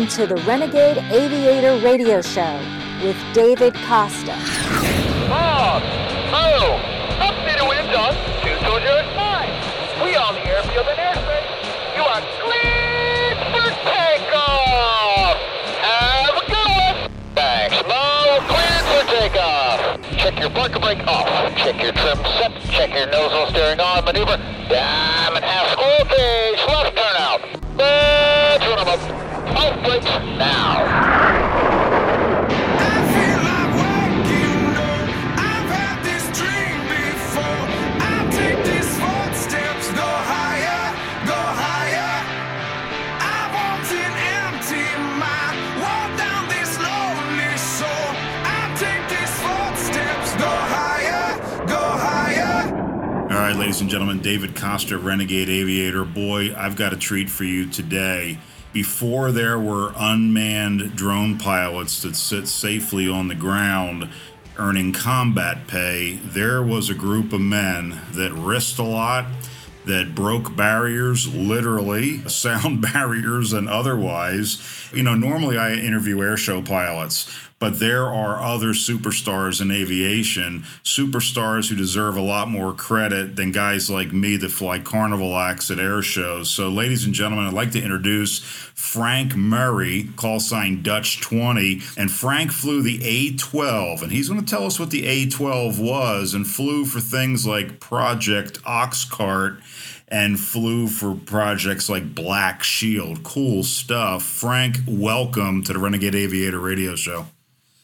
Welcome to the Renegade Aviator Radio Show with David Costa. Bob! Oh! Update to wind on 220 We on the airfield and airspace. You are cleared for takeoff! Have a good one! Thanks, Mo. Cleared for takeoff. Check your parker brake off. Check your trim set. Check your nozzle steering on. Maneuver. Diamond Costa, Renegade Aviator. Boy, I've got a treat for you today. Before there were unmanned drone pilots that sit safely on the ground earning combat pay, there was a group of men that risked a lot, that broke barriers, literally, sound barriers and otherwise. You know, normally I interview airshow pilots, but there are other superstars in aviation, superstars who deserve a lot more credit than guys like me that fly carnival acts at air shows. So, ladies and gentlemen, I'd like to introduce Frank Murray, call sign Dutch 20. And Frank flew the A 12, and he's going to tell us what the A 12 was and flew for things like Project Oxcart and flew for projects like Black Shield. Cool stuff. Frank, welcome to the Renegade Aviator radio show.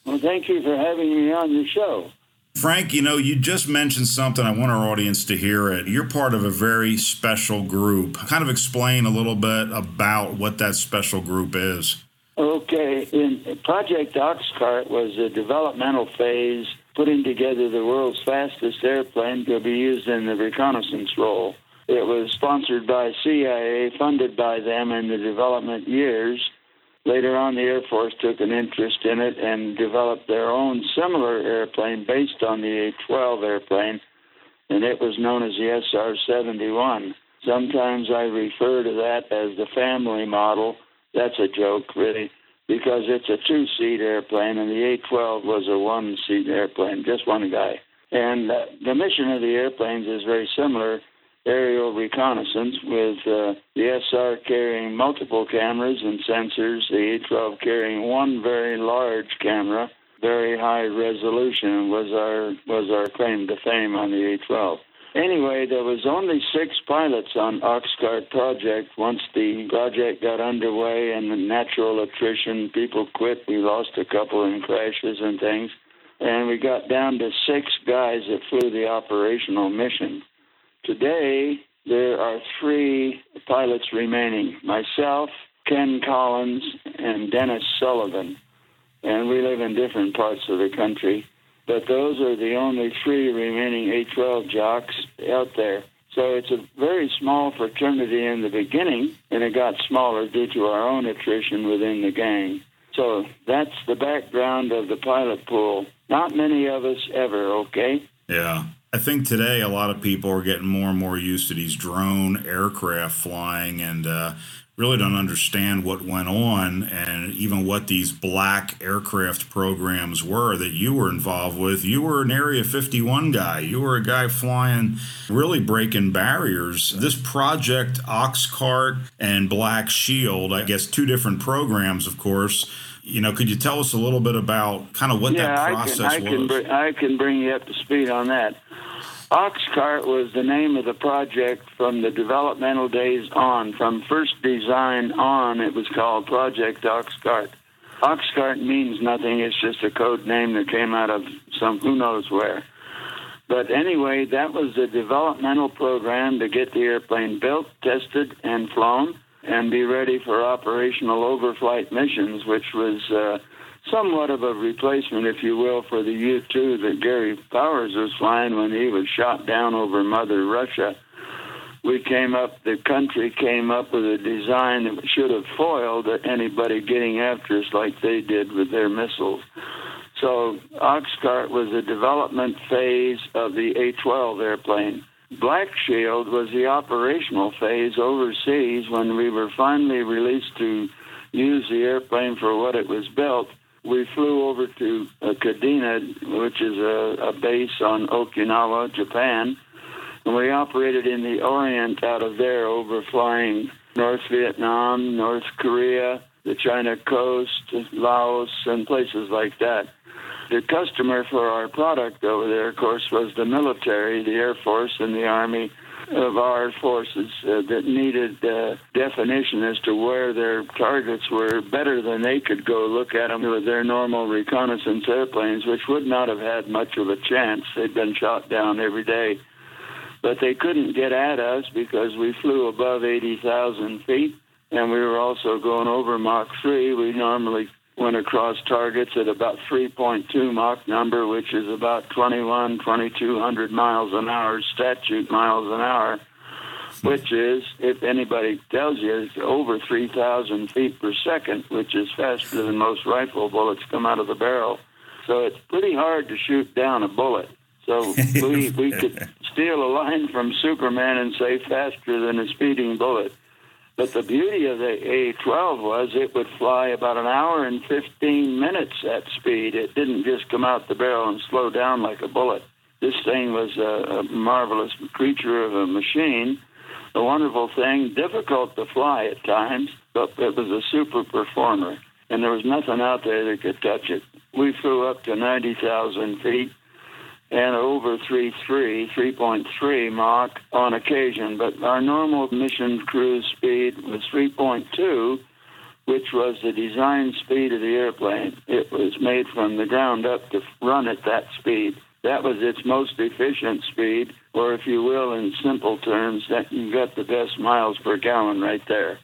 Well, thank you for having me on your show. Frank, you know, you just mentioned something. I want our audience to hear it. You're part of a very special group. Kind of explain a little bit about what that special group is. Okay, in Project Oxcart was a developmental phase putting together the world's fastest airplane to be used in the reconnaissance role. It was sponsored by CIA, funded by them in the development years. Later on, the Air Force took an interest in it and developed their own similar airplane based on the A 12 airplane, and it was known as the SR 71. Sometimes I refer to that as the family model. That's a joke, really, because it's a two seat airplane, and the A 12 was a one seat airplane, just one guy. And uh, the mission of the airplanes is very similar aerial reconnaissance with uh, the SR carrying multiple cameras and sensors, the A-12 carrying one very large camera, very high resolution was our was our claim to fame on the A-12. Anyway, there was only six pilots on Oxcart project. Once the project got underway and the natural attrition, people quit. We lost a couple in crashes and things. And we got down to six guys that flew the operational mission. Today, there are three pilots remaining myself, Ken Collins, and Dennis Sullivan. And we live in different parts of the country. But those are the only three remaining A 12 jocks out there. So it's a very small fraternity in the beginning, and it got smaller due to our own attrition within the gang. So that's the background of the pilot pool. Not many of us ever, okay? Yeah. I think today a lot of people are getting more and more used to these drone aircraft flying and uh, really don't understand what went on and even what these black aircraft programs were that you were involved with. You were an Area 51 guy, you were a guy flying, really breaking barriers. This project, Oxcart and Black Shield, I guess two different programs, of course. You know, could you tell us a little bit about kind of what yeah, that process I can, I was? Can br- I can bring you up to speed on that. Oxcart was the name of the project from the developmental days on. From first design on, it was called Project Oxcart. Oxcart means nothing, it's just a code name that came out of some who knows where. But anyway, that was the developmental program to get the airplane built, tested, and flown, and be ready for operational overflight missions, which was uh, somewhat of a replacement, if you will, for the U 2 that Gary Powers was flying when he was shot down over Mother Russia. we came up, the country came up with a design that should have foiled anybody getting after us like they did with their missiles. So Oxcart was a development phase of the A-12 airplane. Black Shield was the operational phase overseas when we were finally released to use the airplane for what it was built. We flew over to uh, Kadena, which is a, a base on Okinawa, Japan, and we operated in the Orient out of there, overflying North Vietnam, North Korea, the China coast, Laos, and places like that. The customer for our product over there, of course, was the military, the Air Force, and the Army of our forces uh, that needed uh, definition as to where their targets were better than they could go look at them with their normal reconnaissance airplanes, which would not have had much of a chance. They'd been shot down every day but they couldn't get at us because we flew above 80,000 feet and we were also going over Mach 3. We normally went across targets at about 3.2 Mach number, which is about 21, 2200 miles an hour, statute miles an hour, which is, if anybody tells you, it's over 3,000 feet per second, which is faster than most rifle bullets come out of the barrel. So it's pretty hard to shoot down a bullet. So we, we could steal a line from Superman and say faster than a speeding bullet. But the beauty of the A12 was it would fly about an hour and 15 minutes at speed. It didn't just come out the barrel and slow down like a bullet. This thing was a, a marvelous creature of a machine, a wonderful thing, difficult to fly at times, but it was a super performer. And there was nothing out there that could touch it. We flew up to 90,000 feet and over 3.3, 3.3 Mach on occasion. But our normal mission cruise speed was 3.2, which was the design speed of the airplane. It was made from the ground up to run at that speed. That was its most efficient speed, or if you will, in simple terms, that you got the best miles per gallon right there.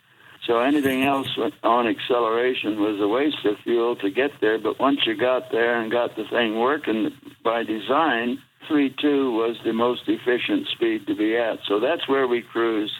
So anything else on acceleration was a waste of fuel to get there. But once you got there and got the thing working by design, 3.2 was the most efficient speed to be at. So that's where we cruised.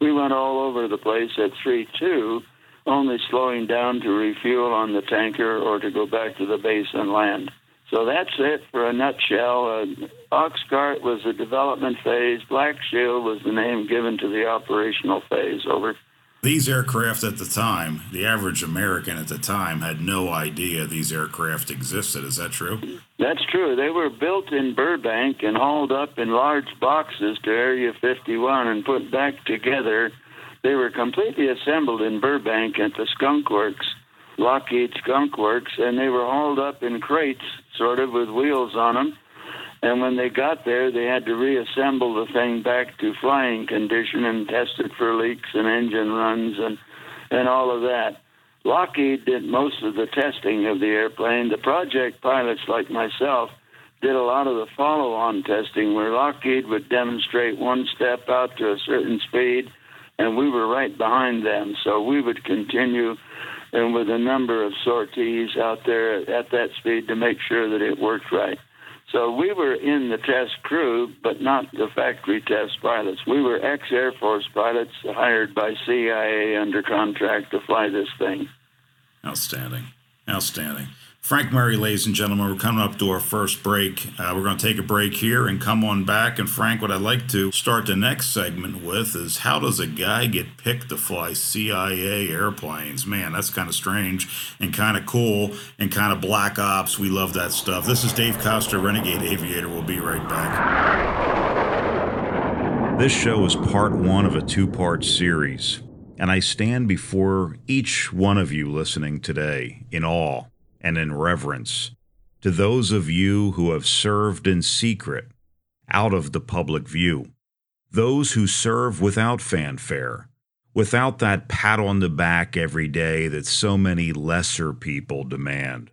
We went all over the place at 3.2, only slowing down to refuel on the tanker or to go back to the base and land. So that's it for a nutshell. Uh, Oxcart was the development phase. Black Shield was the name given to the operational phase. Over. These aircraft at the time, the average American at the time had no idea these aircraft existed. Is that true? That's true. They were built in Burbank and hauled up in large boxes to Area 51 and put back together. They were completely assembled in Burbank at the Skunk Works, Lockheed Skunk Works, and they were hauled up in crates, sort of with wheels on them and when they got there, they had to reassemble the thing back to flying condition and test it for leaks and engine runs and, and all of that. Lockheed did most of the testing of the airplane. The project pilots, like myself, did a lot of the follow on testing where Lockheed would demonstrate one step out to a certain speed, and we were right behind them. So we would continue and with a number of sorties out there at that speed to make sure that it worked right. So we were in the test crew, but not the factory test pilots. We were ex Air Force pilots hired by CIA under contract to fly this thing. Outstanding. Outstanding. Frank Murray, ladies and gentlemen, we're coming up to our first break. Uh, we're going to take a break here and come on back. And Frank, what I'd like to start the next segment with is how does a guy get picked to fly CIA airplanes? Man, that's kind of strange and kind of cool and kind of black ops. We love that stuff. This is Dave Costa, Renegade Aviator. We'll be right back. This show is part one of a two part series, and I stand before each one of you listening today in awe and in reverence to those of you who have served in secret, out of the public view, those who serve without fanfare, without that pat on the back every day that so many lesser people demand.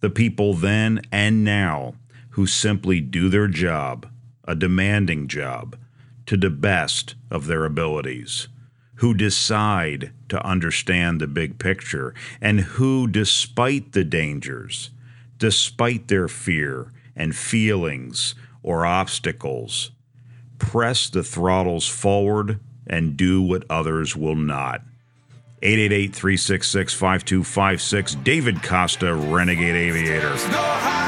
The people then and now who simply do their job, a demanding job, to the best of their abilities who decide to understand the big picture and who, despite the dangers, despite their fear and feelings or obstacles, press the throttles forward and do what others will not. 888 366 5256. David Costa, Renegade Aviator.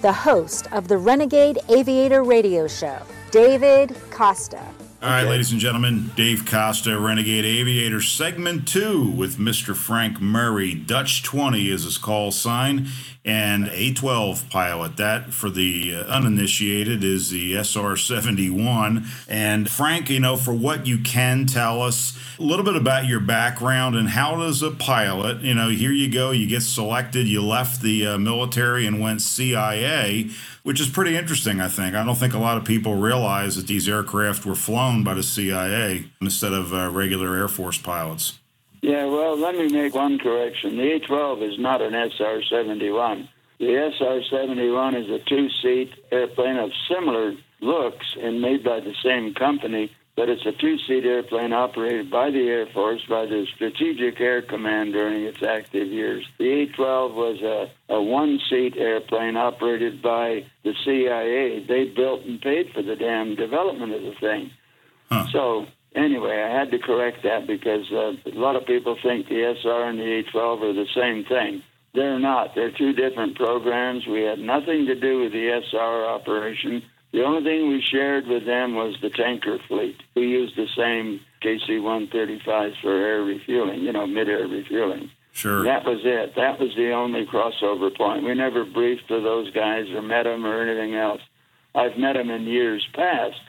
The host of the Renegade Aviator Radio Show, David Costa. All right, ladies and gentlemen, Dave Costa, Renegade Aviator, segment two with Mr. Frank Murray. Dutch 20 is his call sign, and A12 pilot. That, for the uh, uninitiated, is the SR 71. And Frank, you know, for what you can tell us, a little bit about your background and how does a pilot, you know, here you go, you get selected, you left the uh, military and went CIA which is pretty interesting, I think. I don't think a lot of people realize that these aircraft were flown by the CIA instead of uh, regular Air Force pilots. Yeah, well, let me make one correction. The A 12 is not an SR 71. The SR 71 is a two seat airplane of similar looks and made by the same company but it's a two-seat airplane operated by the Air Force by the Strategic Air Command during its active years. The A-12 was a, a one-seat airplane operated by the CIA. They built and paid for the damn development of the thing. Huh. So anyway, I had to correct that because uh, a lot of people think the SR and the A-12 are the same thing. They're not. They're two different programs. We had nothing to do with the SR operation. The only thing we shared with them was the tanker fleet. We used the same KC 135s for air refueling, you know, mid air refueling. Sure. That was it. That was the only crossover point. We never briefed with those guys or met them or anything else. I've met them in years past.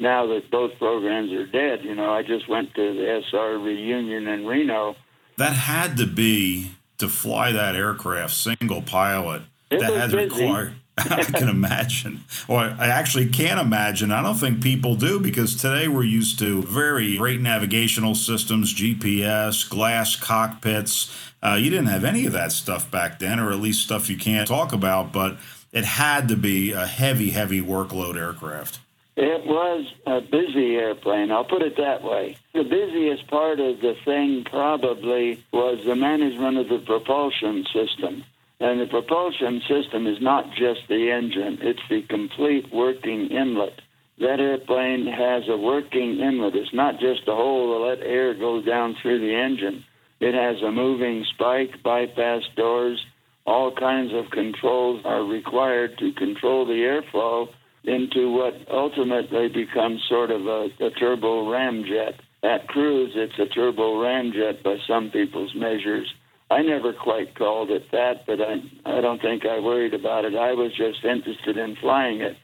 Now that both programs are dead, you know, I just went to the SR reunion in Reno. That had to be to fly that aircraft single pilot. It that had to require I can imagine. Or I actually can't imagine. I don't think people do because today we're used to very great navigational systems, GPS, glass cockpits. Uh, you didn't have any of that stuff back then, or at least stuff you can't talk about, but it had to be a heavy, heavy workload aircraft. It was a busy airplane, I'll put it that way. The busiest part of the thing probably was the management of the propulsion system. And the propulsion system is not just the engine, it's the complete working inlet. That airplane has a working inlet. It's not just a hole to let air go down through the engine. It has a moving spike, bypass doors, all kinds of controls are required to control the airflow into what ultimately becomes sort of a, a turbo ramjet. At cruise, it's a turbo ramjet by some people's measures. I never quite called it that, but I, I don't think I worried about it. I was just interested in flying it.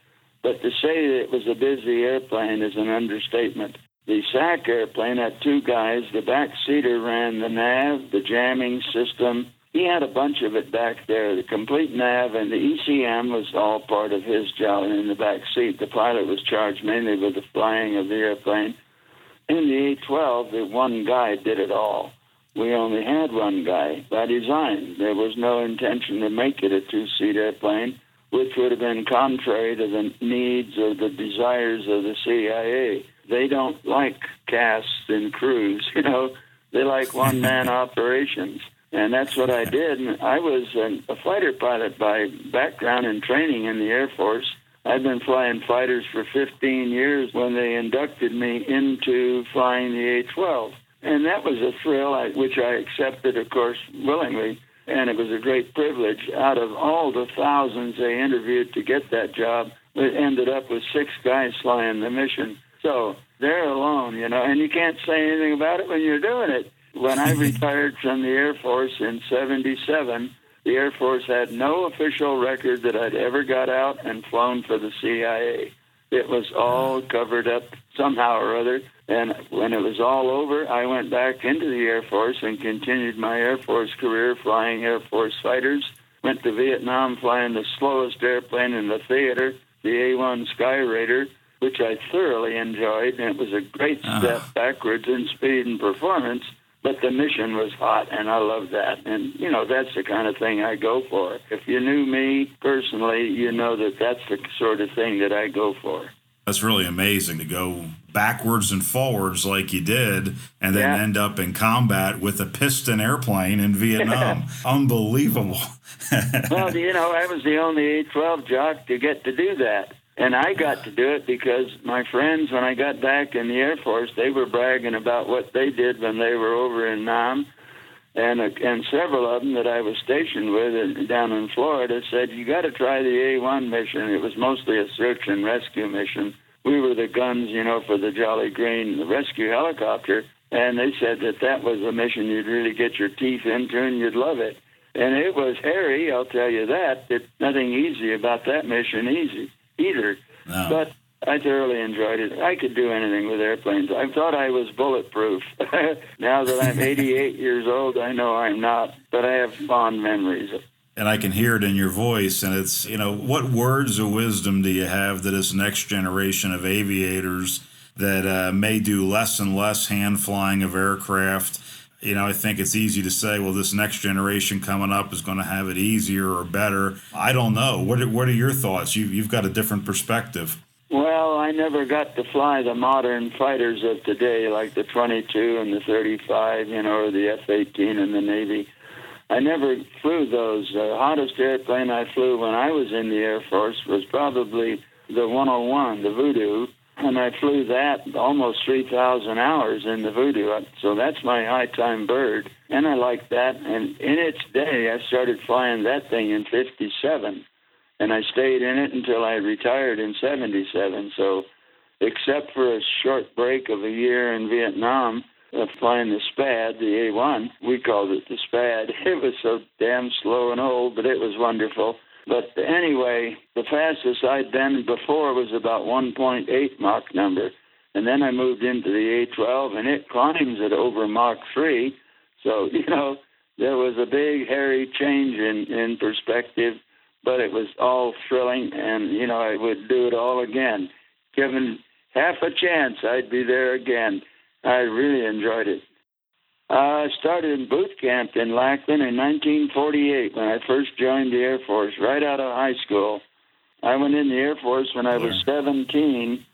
But to say that it was a busy airplane is an understatement. The SAC airplane had two guys. The back seater ran the nav, the jamming system. He had a bunch of it back there. The complete nav and the ECM was all part of his job in the back seat. The pilot was charged mainly with the flying of the airplane. In the A-12, the one guy did it all we only had one guy by design. There was no intention to make it a two seat airplane, which would have been contrary to the needs or the desires of the CIA. They don't like casts and crews, you know, they like one man operations. And that's what I did. And I was a fighter pilot by background and training in the Air Force. I've been flying fighters for 15 years when they inducted me into flying the A 12. And that was a thrill, I, which I accepted, of course, willingly. And it was a great privilege. Out of all the thousands they interviewed to get that job, it ended up with six guys flying the mission. So they're alone, you know, and you can't say anything about it when you're doing it. When I retired from the Air Force in 77, the Air Force had no official record that I'd ever got out and flown for the CIA. It was all covered up somehow or other. And when it was all over, I went back into the Air Force and continued my Air Force career flying Air Force fighters. Went to Vietnam flying the slowest airplane in the theater, the A 1 Skyraider, which I thoroughly enjoyed. And it was a great ah. step backwards in speed and performance but the mission was hot and I loved that. And, you know, that's the kind of thing I go for. If you knew me personally, you know that that's the sort of thing that I go for. That's really amazing to go backwards and forwards like you did and then Yeah. end up in combat with a piston airplane in Vietnam. Unbelievable. well, you know, I was the only A 12 jock to get to do that. And I got to do it because my friends, when I got back in the Air Force, they were bragging about what they did when they were over in Nam. And, uh, and several of them that I was stationed with in, down in Florida said, You got to try the A 1 mission. It was mostly a search and rescue mission. We were the guns, you know, for the Jolly Green the rescue helicopter. And they said that that was a mission you'd really get your teeth into and you'd love it. And it was hairy, I'll tell you that. It's nothing easy about that mission easy either. No. But I thoroughly enjoyed it. I could do anything with airplanes. I thought I was bulletproof. now that I'm 88 years old, I know I'm not, but I have fond memories. and I can hear it in your voice. And it's, you know, what words of wisdom do you have that this next generation of aviators that uh, may do less and less hand flying of aircraft? You know, I think it's easy to say, well, this next generation coming up is going to have it easier or better. I don't know. What are, what are your thoughts? You, you've got a different perspective. Well, I never got to fly the modern fighters of today, like the 22 and the 35, you know, or the F 18 in the Navy. I never flew those. The hottest airplane I flew when I was in the Air Force was probably the 101, the Voodoo, and I flew that almost 3,000 hours in the Voodoo. So that's my high time bird, and I like that. And in its day, I started flying that thing in 57 and I stayed in it until I retired in 77. So, except for a short break of a year in Vietnam of flying the SPAD, the A1, we called it the SPAD. It was so damn slow and old, but it was wonderful. But anyway, the fastest I'd been before was about 1.8 Mach number. And then I moved into the A12, and it climbs at over Mach 3. So, you know, there was a big, hairy change in, in perspective but it was all thrilling, and you know I would do it all again. Given half a chance, I'd be there again. I really enjoyed it. Uh, I started in boot camp in Lackland in 1948 when I first joined the Air Force, right out of high school. I went in the Air Force when I was 17,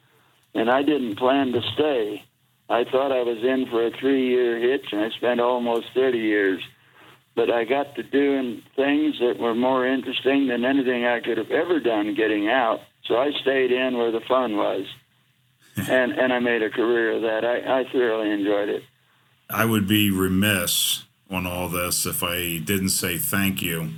and I didn't plan to stay. I thought I was in for a three-year hitch, and I spent almost 30 years but I got to doing things that were more interesting than anything I could have ever done getting out. So I stayed in where the fun was, and and I made a career of that. I, I thoroughly enjoyed it. I would be remiss on all this if I didn't say thank you.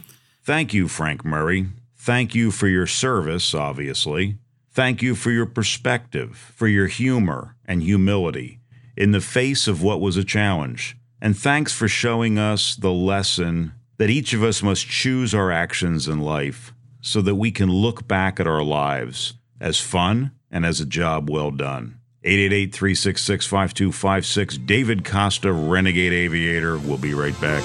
Thank you, Frank Murray. Thank you for your service, obviously. Thank you for your perspective, for your humor and humility in the face of what was a challenge. And thanks for showing us the lesson that each of us must choose our actions in life so that we can look back at our lives as fun and as a job well done. 888 366 5256. David Costa, Renegade Aviator. We'll be right back.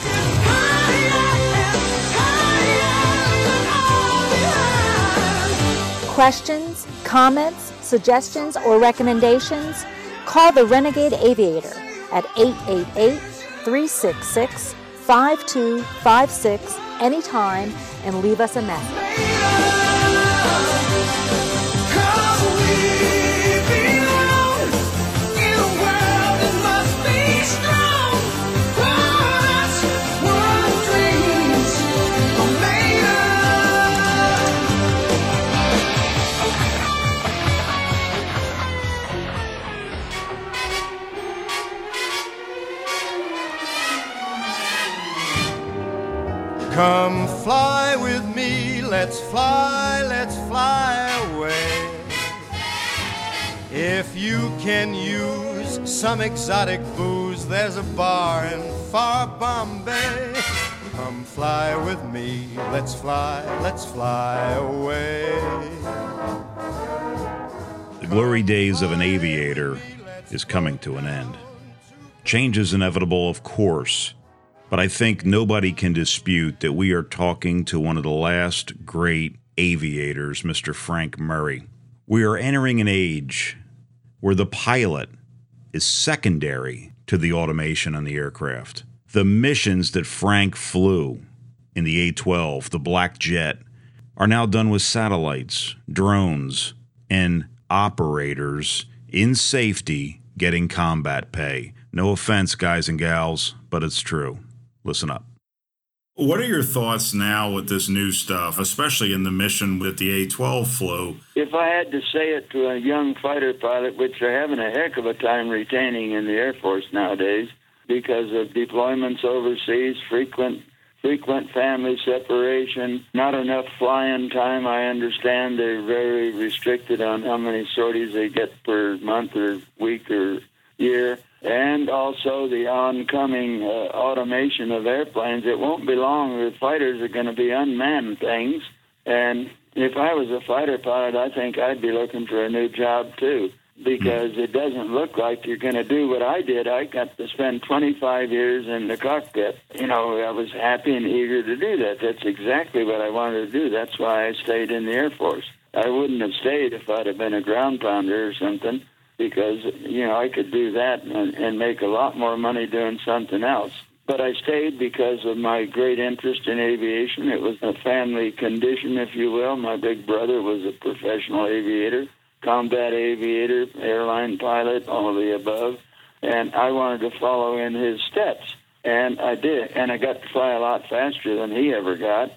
Questions, comments, suggestions, or recommendations? Call the Renegade Aviator at 888 366 5256 anytime and leave us a message. Come fly with me, let's fly, let's fly away. If you can use some exotic booze, there's a bar in far Bombay. Come fly with me, let's fly, let's fly away. The glory days of an aviator is coming to an end. Change is inevitable, of course, but I think nobody can dispute that we are talking to one of the last great aviators, Mr. Frank Murray. We are entering an age where the pilot is secondary to the automation on the aircraft. The missions that Frank flew in the A 12, the Black Jet, are now done with satellites, drones, and operators in safety getting combat pay. No offense, guys and gals, but it's true. Listen up. What are your thoughts now with this new stuff, especially in the mission with the A 12 flew? If I had to say it to a young fighter pilot, which they're having a heck of a time retaining in the Air Force nowadays because of deployments overseas, frequent frequent family separation, not enough flying time. I understand they're very restricted on how many sorties they get per month or week or year and also the oncoming uh, automation of airplanes. It won't be long. The fighters are going to be unmanned things. And if I was a fighter pilot, I think I'd be looking for a new job too, because it doesn't look like you're going to do what I did. I got to spend 25 years in the cockpit. You know, I was happy and eager to do that. That's exactly what I wanted to do. That's why I stayed in the Air Force. I wouldn't have stayed if I'd have been a ground pounder or something because you know I could do that and, and make a lot more money doing something else. But I stayed because of my great interest in aviation. It was a family condition, if you will. My big brother was a professional aviator, combat aviator, airline pilot, all of the above, and I wanted to follow in his steps. And I did, and I got to fly a lot faster than he ever got.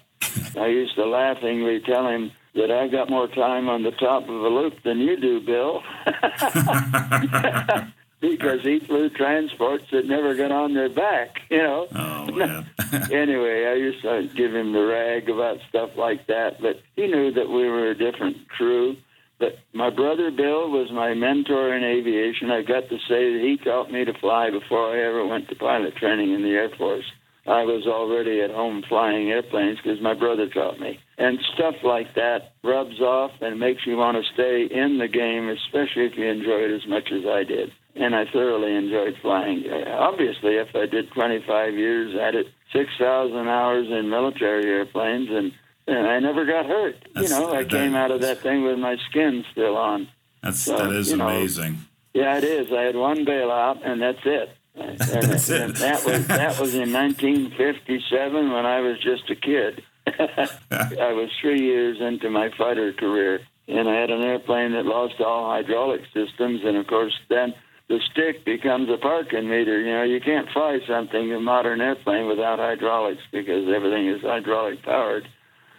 I used to laughingly tell him, that I got more time on the top of a loop than you do, Bill. because he flew transports that never got on their back, you know. Oh, man. anyway, I used to give him the rag about stuff like that, but he knew that we were a different crew. But my brother Bill was my mentor in aviation. I've got to say that he taught me to fly before I ever went to pilot training in the Air Force. I was already at home flying airplanes because my brother taught me. And stuff like that rubs off and makes you want to stay in the game, especially if you enjoy it as much as I did. And I thoroughly enjoyed flying. Uh, obviously, if I did 25 years at it, 6,000 hours in military airplanes, and, and I never got hurt. That's- you know, I that- came out of that thing with my skin still on. That's, So, that is you know, amazing. Yeah, it is. I had one bailout, and that's it. And, it. and that was that was in 1957 when I was just a kid. I was three years into my fighter career, and I had an airplane that lost all hydraulic systems, and of course then the stick becomes a parking meter. You know, you can't fly something a modern airplane without hydraulics because everything is hydraulic powered.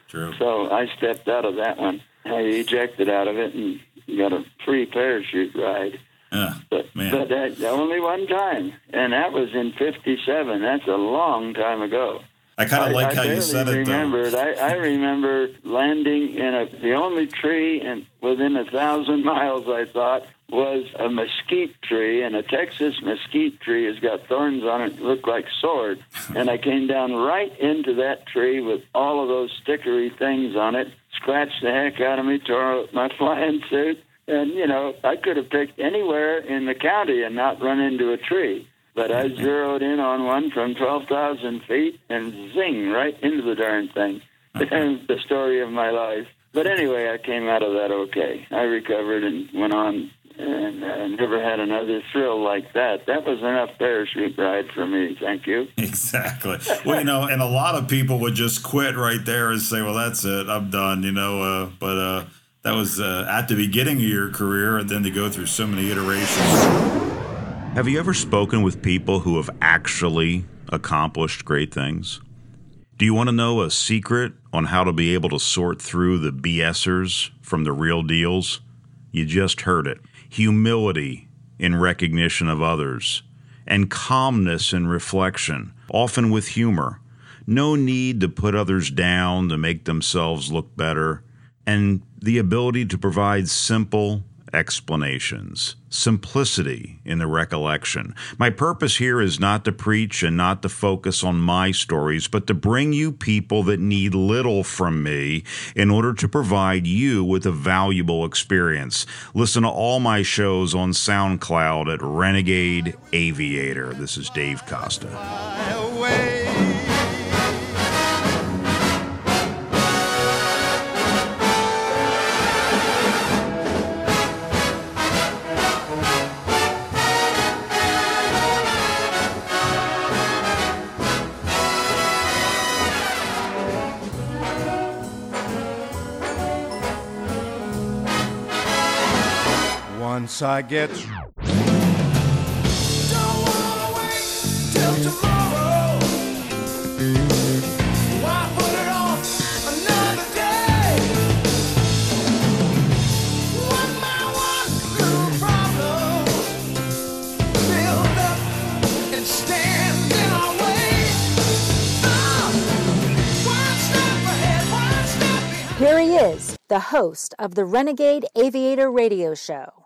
True. So I stepped out of that one. I ejected out of it and got a free parachute ride. Yeah, But, man. but that only one time, and that was in '57. That's a long time ago. I kind of like I how you said it, remember though. I, I remember landing in a the only tree and within a thousand miles. I thought was a mesquite tree, and a Texas mesquite tree has got thorns on it, that look like swords. and I came down right into that tree with all of those stickery things on it. Scratched the heck out of me, tore up my flying suit, and you know I could have picked anywhere in the county and not run into a tree. But I zeroed in on one from 12,000 feet and zing right into the darn thing. And the story of my life. But anyway, I came out of that okay. I recovered and went on and uh, never had another thrill like that. That was enough parachute ride for me. Thank you. Exactly. Well, you know, and a lot of people would just quit right there and say, "Well, that's it. I'm done." You know, uh, but uh, that was uh, at the beginning of your career, and then to go through so many iterations. Have you ever spoken with people who have actually accomplished great things? Do you want to know a secret on how to be able to sort through the BSers from the real deals? You just heard it. Humility in recognition of others, and calmness in reflection, often with humor. No need to put others down to make themselves look better, and the ability to provide simple explanations, simplicity in the recollection. My purpose here is not to preach and not to focus on my stories, but to bring you people that need little from me in order to provide you with a valuable experience. Listen to all my shows on SoundCloud at Renegade Aviator. This is Dave Costa. Once I get Here he is, the host of the Renegade Aviator Radio Show,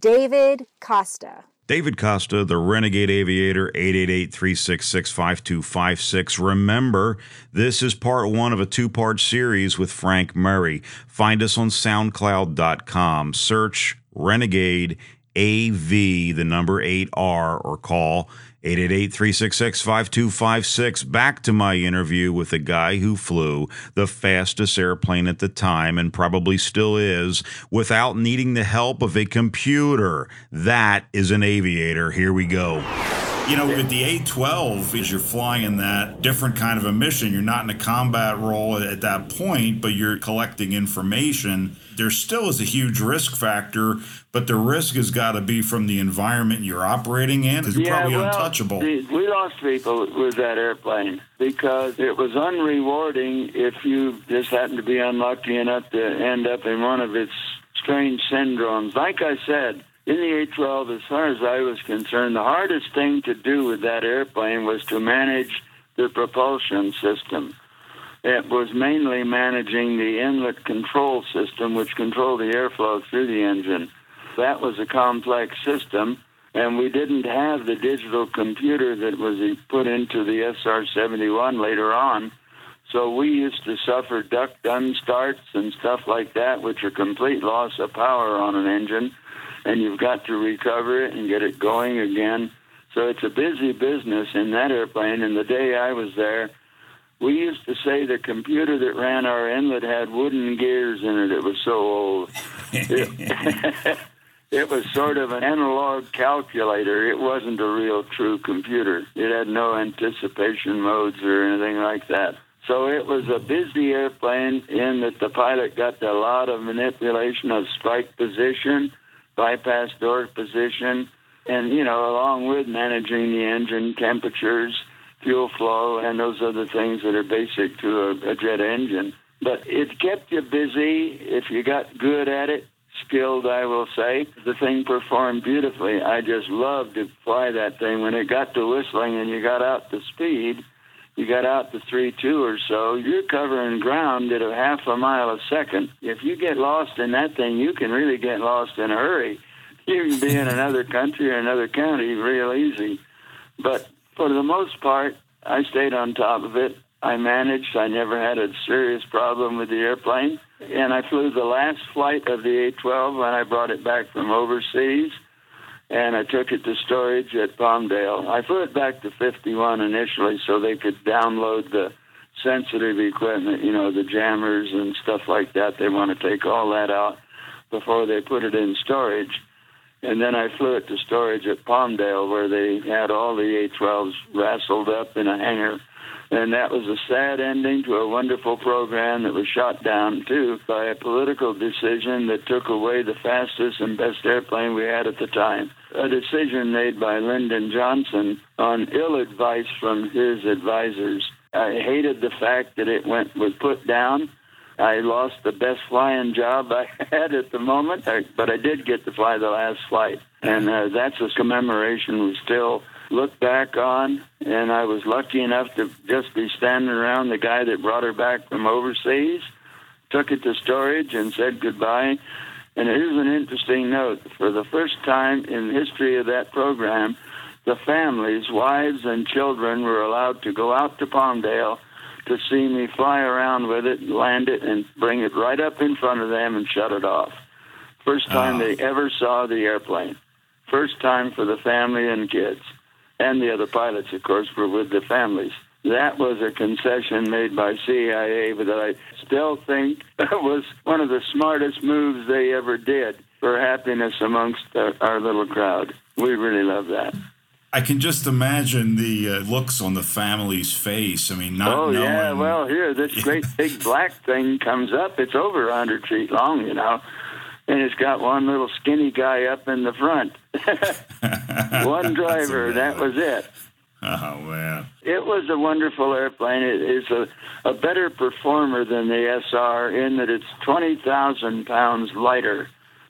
David Costa. David Costa, the Renegade Aviator, 888 366 5256. Remember, this is part one of a two part series with Frank Murray. Find us on SoundCloud.com. Search Renegade AV, the number 8R, or call 888 366 5256. Back to my interview with the guy who flew the fastest airplane at the time and probably still is without needing the help of a computer. That is an aviator. Here we go. You know, with the A12, as you're flying in that different kind of a mission, you're not in a combat role at that point, but you're collecting information. There still is a huge risk factor, but the risk has got to be from the environment you're operating in because you're probably well, untouchable. the- we lost people with that airplane because it was unrewarding if you just happened to be unlucky enough to end up in one of its strange syndromes. Like I said, in the A-12, as far as I was concerned, the hardest thing to do with that airplane was to manage the propulsion system. It was mainly managing the inlet control system, which controlled the airflow through the engine. That was a complex system, and we didn't have the digital computer that was put into the SR-71 later on. So we used to suffer duck done starts and stuff like that, which are complete loss of power on an engine, and you've got to recover it and get it going again. So it's a busy business in that airplane. And the day I was there, we used to say the computer that ran our inlet had wooden gears in it. It was so old. It, was sort of an analog calculator. It wasn't a real true computer. It had no anticipation modes or anything like that. So it was a busy airplane in that the pilot got a lot of manipulation of spike position, bypass door position, and, you know, along with managing the engine temperatures, fuel flow, and those other things that are basic to a, a jet engine. But it kept you busy if you got good at it, skilled, I will say. The thing performed beautifully. I just loved to fly that thing. When it got to whistling and you got out to speed, you got out to 3 2 or so, you're covering ground at a half a mile a second. If you get lost in that thing, you can really get lost in a hurry. You can be in another country or another county real easy. But for the most part, I stayed on top of it. I managed. I never had a serious problem with the airplane. And I flew the last flight of the A-12 when I brought it back from overseas. And I took it to storage at Palmdale. I flew it back to 51 initially so they could download the sensitive equipment, you know, the jammers and stuff like that. They want to take all that out before they put it in storage. And then I flew it to storage at Palmdale where they had all the A-12s rassled up in a hangar. And that was a sad ending to a wonderful program that was shot down, too, by a political decision that took away the fastest and best airplane we had at the time. A decision made by Lyndon Johnson on ill advice from his advisors. I hated the fact that it went was put down. I lost the best flying job I had at the moment, but I did get to fly the last flight. And uh, that's a commemoration we still look back on. And I was lucky enough to just be standing around the guy that brought her back from overseas, took it to storage, and said goodbye. And here's an interesting note. For the first time in the history of that program, the families, wives and children, were allowed to go out to Palmdale to see me fly around with it, land it, and bring it right up in front of them and shut it off. First time Oh. they ever saw the airplane. First time for the family and kids. And the other pilots, of course, were with the families. That was a concession made by CIA, but that I still think was one of the smartest moves they ever did for happiness amongst our, our little crowd. We really love that. I can just imagine the uh, looks on the family's face. I mean, not Oh knowing. yeah, well here this great big black thing comes up. It's over a hundred feet long, you know, and it's got one little skinny guy up in the front. one driver, that was it. oh man, It was a wonderful airplane. It is a, a better performer than the SR in that it's 20,000 pounds lighter.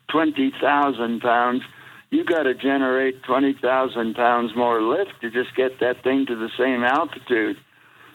20,000 pounds. You got to generate 20,000 pounds more lift to just get that thing to the same altitude.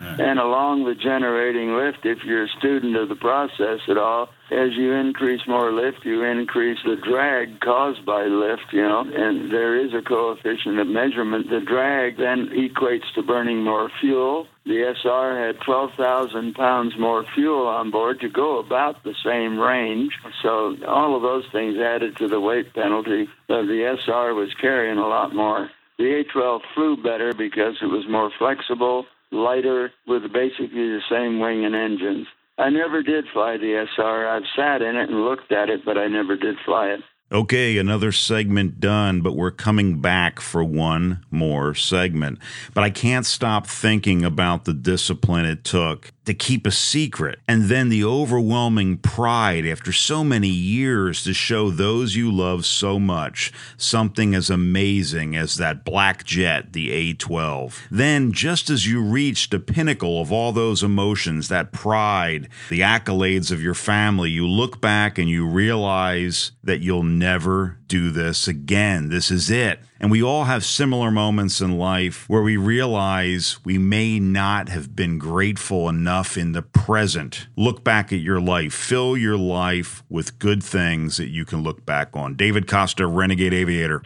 And along the generating lift, if you're a student of the process at all, as you increase more lift, you increase the drag caused by lift, you know, and there is a coefficient of measurement. The drag then equates to burning more fuel. The SR had 12,000 pounds more fuel on board to go about the same range. So all of those things added to the weight penalty. The SR was carrying a lot more. The A-12 flew better because it was more flexible, lighter, with basically the same wing and engines. I never did fly the SR. I've sat in it and looked at it, but I never did fly it. Okay, another segment done, but we're coming back for one more segment. But I can't stop thinking about the discipline it took to keep a secret and then the overwhelming pride after so many years to show those you love so much something as amazing as that black jet, the A 12. Then, just as you reach the pinnacle of all those emotions, that pride, the accolades of your family, you look back and you realize that you'll never do this again. This is it. And we all have similar moments in life where we realize we may not have been grateful enough in the present. Look back at your life, fill your life with good things that you can look back on. David Costa, Renegade Aviator.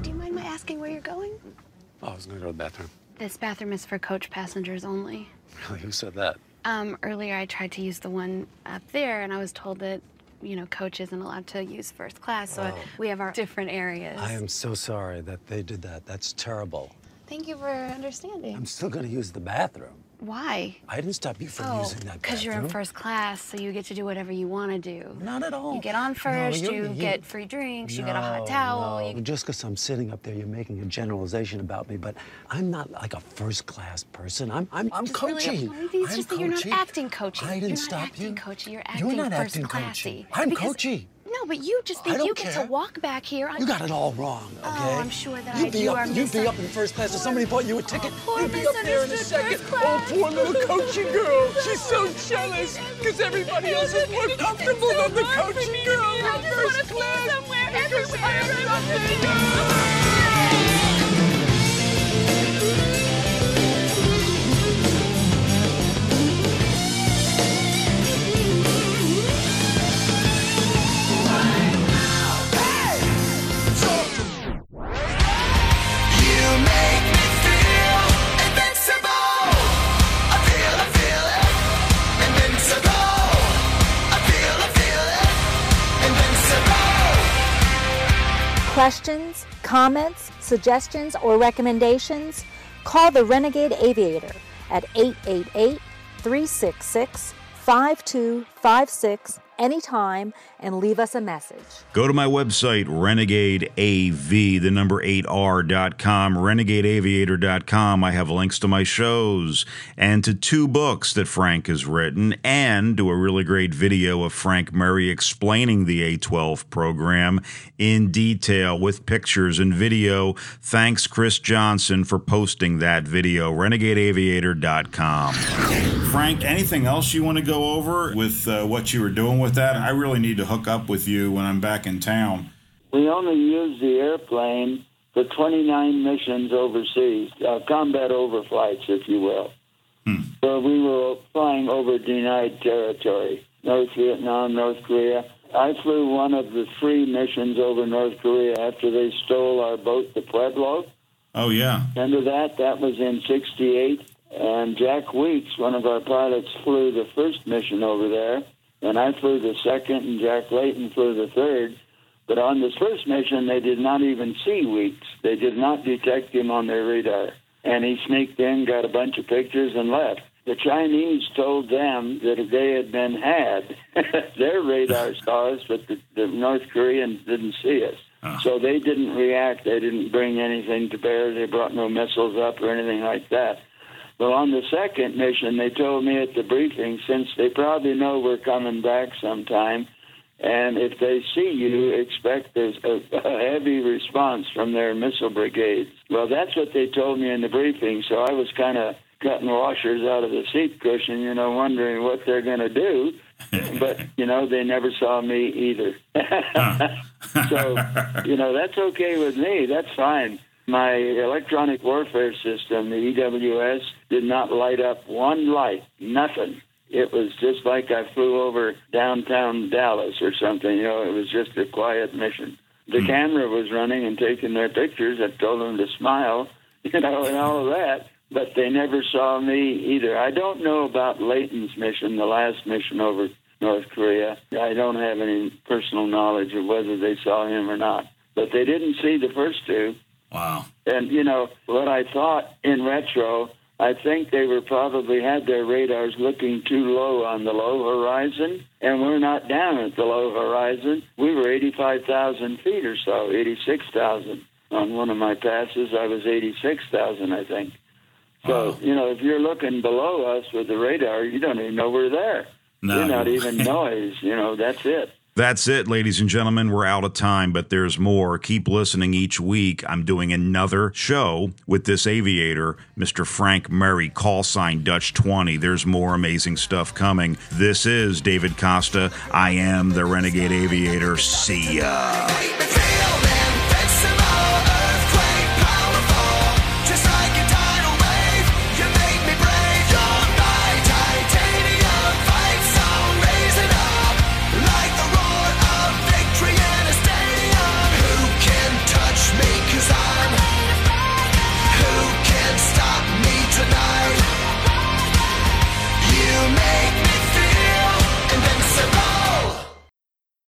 Do you mind my asking where you're going? Oh, I was gonna go to the bathroom. This bathroom is for coach passengers only. Really? Who said that? Um, earlier I tried to use the one up there, and I was told that, you know, coach isn't allowed to use first class, so Oh. we have our different areas. I am so sorry that they did that. That's terrible. Thank you for understanding. I'm still gonna use the bathroom. Why? I didn't stop you from Oh, using that because you're in first class, so you get to do whatever you want to do. Not at all. You get on first, you- you, you- get free drinks, you get a hot No, towel. no. You... Just because I'm sitting up there, you're making a generalization about me, but I'm not like a first class person. I'm I'm, I'm Just really coaching. these, I'm just that you're not acting coachy. I didn't you're not stop acting you. coachy. You're acting You're not first acting classy. coachy. I'm Because- coachy. No, but you just think you get to walk back here. You got it all wrong, oh, okay? Oh, I'm sure that you'd I be do. up, You'd be up in first class if somebody bought you a oh, ticket. poor you'd be up there in a second. Oh, poor little coaching girl. She's so jealous because everybody else is more comfortable than the coaching girl in first class. Because I'm. Questions, comments, suggestions, or recommendations? Call the Renegade Aviator at 888 366 5256 anytime and leave us a message. Go to my website, Renegade AV, the number 8R.com, renegadeaviator.com. I have links to my shows and to two books that Frank has written and to a really great video of Frank Murray explaining the A12 program in detail with pictures and video. Thanks, Chris Johnson, for posting that video, renegadeaviator.com. Frank, anything else you want to go over with uh, what you were doing with that? I really need to hook up with you when I'm back in town. We only used the airplane for 29 missions overseas, uh, combat overflights, if you will. So we were flying over denied territory, North Vietnam, North Korea. I flew one of the three missions over North Korea after they stole our boat, the Pueblo. Oh, yeah. Remember that? That was in 68. And Jack Weeks, one of our pilots, flew the first mission over there. And I flew the second, and Jack Layton flew the third. But on this first mission, they did not even see Weeks. They did not detect him on their radar. And he sneaked in, got a bunch of pictures, and left. The Chinese told them that if they had been had. their radar saw us, but the, the North Koreans didn't see us. Ah. So they didn't react. They didn't bring anything to bear. They brought no missiles up or anything like that. Well, on the second mission, they told me at the briefing, since they probably know we're coming back sometime, and if they see you, expect a, a heavy response from their missile brigades. Well, that's what they told me in the briefing, so I was kind of cutting washers out of the seat cushion, you know, wondering what they're going to do. but, you know, they never saw me either. so, you know, that's okay with me. That's fine. My electronic warfare system, the EWS, did not light up one light, nothing. It was just like I flew over downtown Dallas or something. You know, it was just a quiet mission. The Hmm. camera was running and taking their pictures. I told them to smile, you know, and all of that. But they never saw me either. I don't know about Layton's mission, the last mission over North Korea. I don't have any personal knowledge of whether they saw him or not. But they didn't see the first two. Wow. And you know what I thought in retro, I think they were probably had their radars looking too low on the low horizon, and we're not down at the low horizon. We were 85,000 feet or so, 86,000. On one of my passes, I was 86,000, I think. So Wow. you know, if you're looking below us with the radar, you don't even know we're there. No. We're not even noise. You know, that's it. That's it, ladies and gentlemen. We're out of time, but there's more. Keep listening each week. I'm doing another show with this aviator, Mr. Frank Murray, call sign Dutch 20. There's more amazing stuff coming. This is David Costa. I am the Renegade Aviator. See ya.